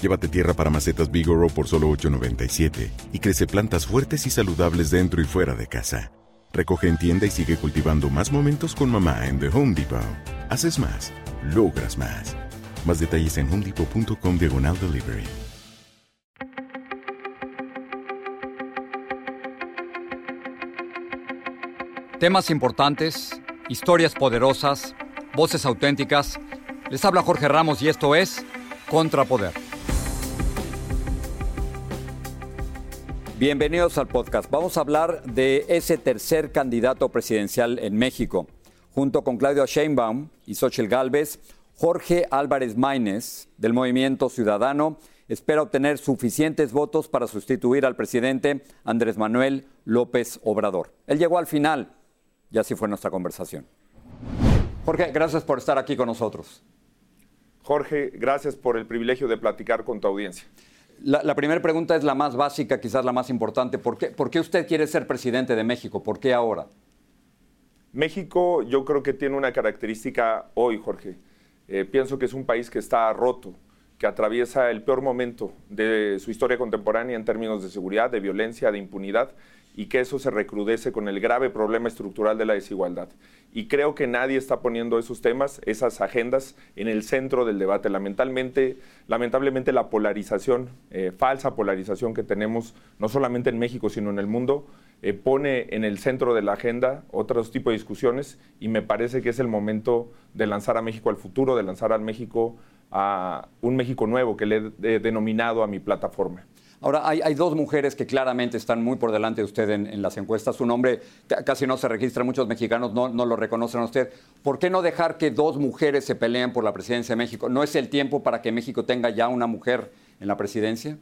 Llévate tierra para macetas Bigoro por solo $8.97 y crece plantas fuertes y saludables dentro y fuera de casa. Recoge en tienda y sigue cultivando más momentos con mamá en The Home Depot. Haces más, logras más. Más detalles en homedepot.com diagonal delivery. Temas importantes, historias poderosas, voces auténticas. Les habla Jorge Ramos y esto es Contrapoder. Bienvenidos al podcast. Vamos a hablar de ese tercer candidato presidencial en México. Junto con Claudio Sheinbaum y Xochitl Gálvez, Jorge Álvarez Maínez, del Movimiento Ciudadano, espera obtener suficientes votos para sustituir al presidente Andrés Manuel López Obrador. Él llegó al final y así fue nuestra conversación. Jorge, gracias por estar aquí con nosotros. Jorge, gracias por el privilegio de platicar con tu audiencia. La, primera pregunta es la más básica, quizás la más importante. ¿Por qué, ¿Por qué usted quiere ser presidente de México? ¿Por qué ahora? México yo creo que tiene una característica hoy, Jorge. Eh, pienso que es un país que está roto, que atraviesa el peor momento de su historia contemporánea en términos de seguridad, de violencia, de impunidad y que eso se recrudece con el grave problema estructural de la desigualdad. Y creo que nadie está poniendo esos temas, esas agendas en el centro del debate. Lamentablemente, lamentablemente la polarización, eh, falsa polarización que tenemos, no solamente en México, sino en el mundo, eh, pone en el centro de la agenda otros tipos de discusiones y me parece que es el momento de lanzar a México al futuro, de lanzar al México a un México nuevo que le he denominado a mi plataforma. Ahora, hay, dos mujeres que claramente están muy por delante de usted en, las encuestas. Su nombre casi no se registra, muchos mexicanos no, no, lo reconocen a usted. ¿Por qué no dejar que dos mujeres se peleen por la presidencia de México? ¿No es el tiempo para que México tenga ya una mujer en la presidencia?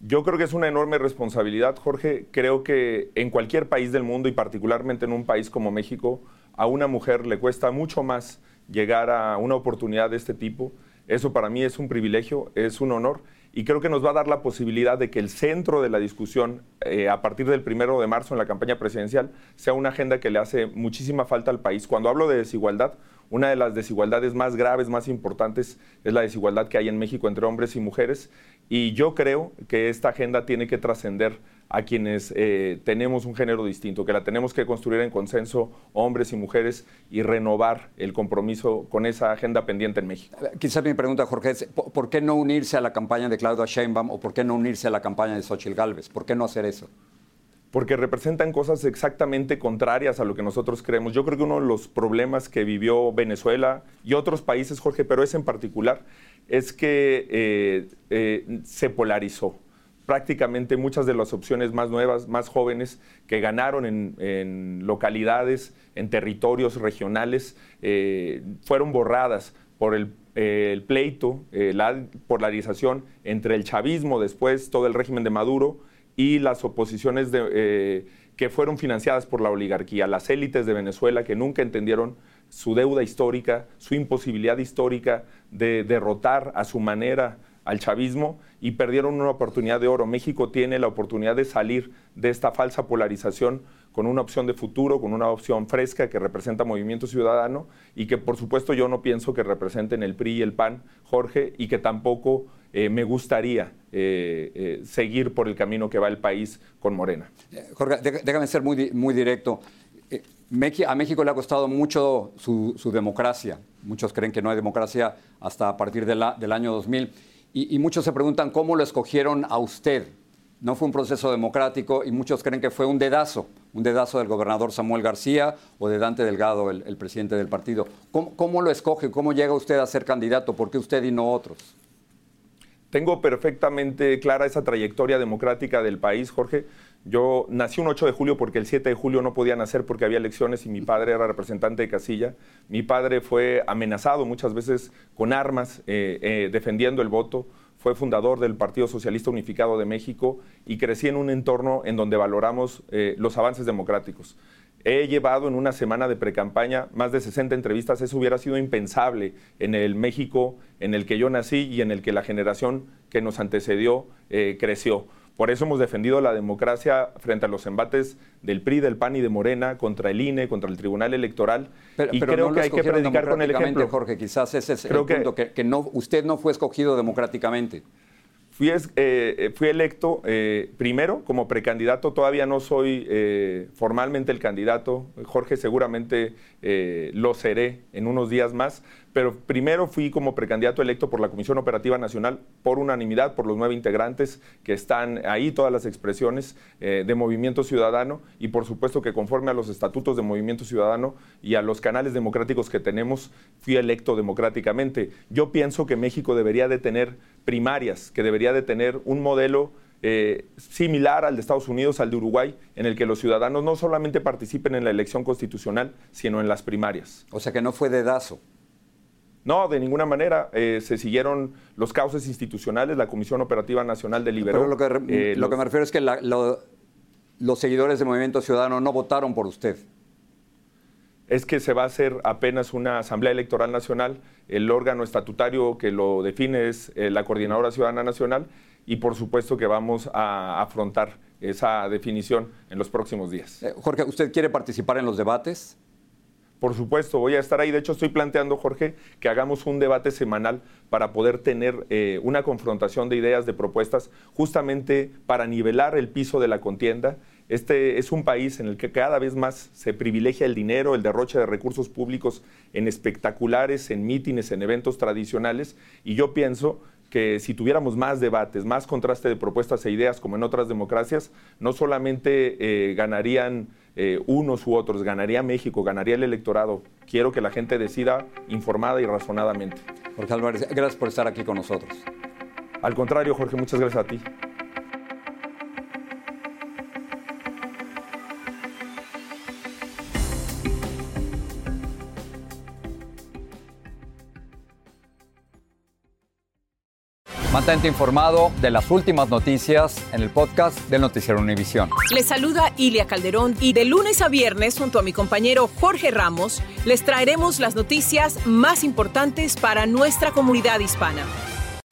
Yo creo que es una enorme responsabilidad, Jorge. Creo que en cualquier país del mundo y particularmente en un país como México, a una mujer le cuesta mucho más llegar a una oportunidad de este tipo. Eso para mí es un privilegio, es un honor y creo que nos va a dar la posibilidad de que el centro de la discusión eh, a partir del primero de marzo en la campaña presidencial sea una agenda que le hace muchísima falta al país. Cuando hablo de desigualdad, una de las desigualdades más graves, más importantes, es la desigualdad que hay en México entre hombres y mujeres. Y yo creo que esta agenda tiene que trascender a quienes eh, tenemos un género distinto, que la tenemos que construir en consenso hombres y mujeres y renovar el compromiso con esa agenda pendiente en México. Quizás mi pregunta, Jorge, es ¿por qué no unirse a la campaña de Claudia Sheinbaum o por qué no unirse a la campaña de Xochitl Gálvez? ¿Por qué no hacer eso? porque representan cosas exactamente contrarias a lo que nosotros creemos. Yo creo que uno de los problemas que vivió Venezuela y otros países, Jorge, pero es en particular, es que eh, eh, se polarizó prácticamente muchas de las opciones más nuevas, más jóvenes, que ganaron en, localidades, en territorios regionales, eh, fueron borradas por el, pleito, eh, la polarización entre el chavismo, después todo el régimen de Maduro, y las oposiciones eh, que fueron financiadas por la oligarquía, las élites de Venezuela que nunca entendieron su deuda histórica, su imposibilidad histórica de derrotar a su manera al chavismo y perdieron una oportunidad de oro. México tiene la oportunidad de salir de esta falsa polarización con una opción de futuro, con una opción fresca que representa Movimiento Ciudadano y que por supuesto yo no pienso que representen el PRI y el PAN, Jorge, y que tampoco eh, me gustaría eh, eh, seguir por el camino que va el país con Morena. Jorge, déjame ser muy, directo. A México le ha costado mucho su, democracia. Muchos creen que no hay democracia hasta a partir del año 2000 Y, muchos se preguntan cómo lo escogieron a usted. No fue un proceso democrático y muchos creen que fue un dedazo, un dedazo del gobernador Samuel García o de Dante Delgado, el, el presidente del partido. ¿Cómo, ¿Cómo, lo escoge? ¿Cómo llega usted a ser candidato? ¿Por qué usted y no otros? Tengo perfectamente clara esa trayectoria democrática del país, Jorge. Yo nací un 8 de julio porque el 7 de julio no podía nacer porque había elecciones y mi padre era representante de casilla. Mi padre fue amenazado muchas veces con armas eh, eh, defendiendo el voto. Fue fundador del Partido Socialista Unificado de México y crecí en un entorno en donde valoramos eh, los avances democráticos. He llevado en una semana de precampaña más de 60 entrevistas. Eso hubiera sido impensable en el México en el que yo nací y en el que la generación que nos antecedió creció. Por eso hemos defendido la democracia frente a los embates del PRI, del PAN y de Morena contra el INE, contra el Tribunal Electoral. Pero, y pero creo no que hay que predicar con el ejemplo. Jorge, quizás ese es Creo el que- punto, que, que no, usted no fue escogido democráticamente. Fui, es- eh, fui electo eh, primero como precandidato, todavía no soy eh, formalmente el candidato, Jorge seguramente eh, lo seré en unos días más, pero primero fui como precandidato electo por la Comisión Operativa Nacional por unanimidad, por los nueve integrantes que están ahí, todas las expresiones eh, de Movimiento Ciudadano y por supuesto que conforme a los estatutos de Movimiento Ciudadano y a los canales democráticos que tenemos, fui electo democráticamente. Yo pienso que México debería de tener primarias, que debería de tener un modelo eh, similar al de Estados Unidos, al de Uruguay, en el que los ciudadanos no solamente participen en la elección constitucional, sino en las primarias. O sea que no fue dedazo. No, de ninguna manera. eh, se siguieron los cauces institucionales, la Comisión Operativa Nacional deliberó. Pero lo que, eh, lo que los- me refiero es que la- lo- los seguidores de Movimiento Ciudadano no votaron por usted. Es que se va a hacer apenas una Asamblea Electoral Nacional. El órgano estatutario que lo define es eh, la Coordinadora Ciudadana Nacional y por supuesto que vamos a afrontar esa definición en los próximos días. Eh, Jorge, ¿usted quiere participar en los debates? Por supuesto, voy a estar ahí. De hecho, estoy planteando, Jorge, que hagamos un debate semanal para poder tener eh, una confrontación de ideas, de propuestas, justamente para nivelar el piso de la contienda. Este es un país en el que cada vez más se privilegia el dinero, el derroche de recursos públicos en espectaculares, en mítines, en eventos tradicionales. Y yo pienso que si tuviéramos más debates, más contraste de propuestas e ideas como en otras democracias, no solamente eh, ganarían eh, unos u otros, ganaría México, ganaría el electorado. Quiero que la gente decida informada y razonadamente. Jorge Álvarez, gracias por estar aquí con nosotros. Al contrario, Jorge, muchas gracias a ti. Informado de las últimas noticias en el podcast del Noticiero Univisión. Les saluda Ilia Calderón y de lunes a viernes junto a mi compañero Jorge Ramos les traeremos las noticias más importantes para nuestra comunidad hispana.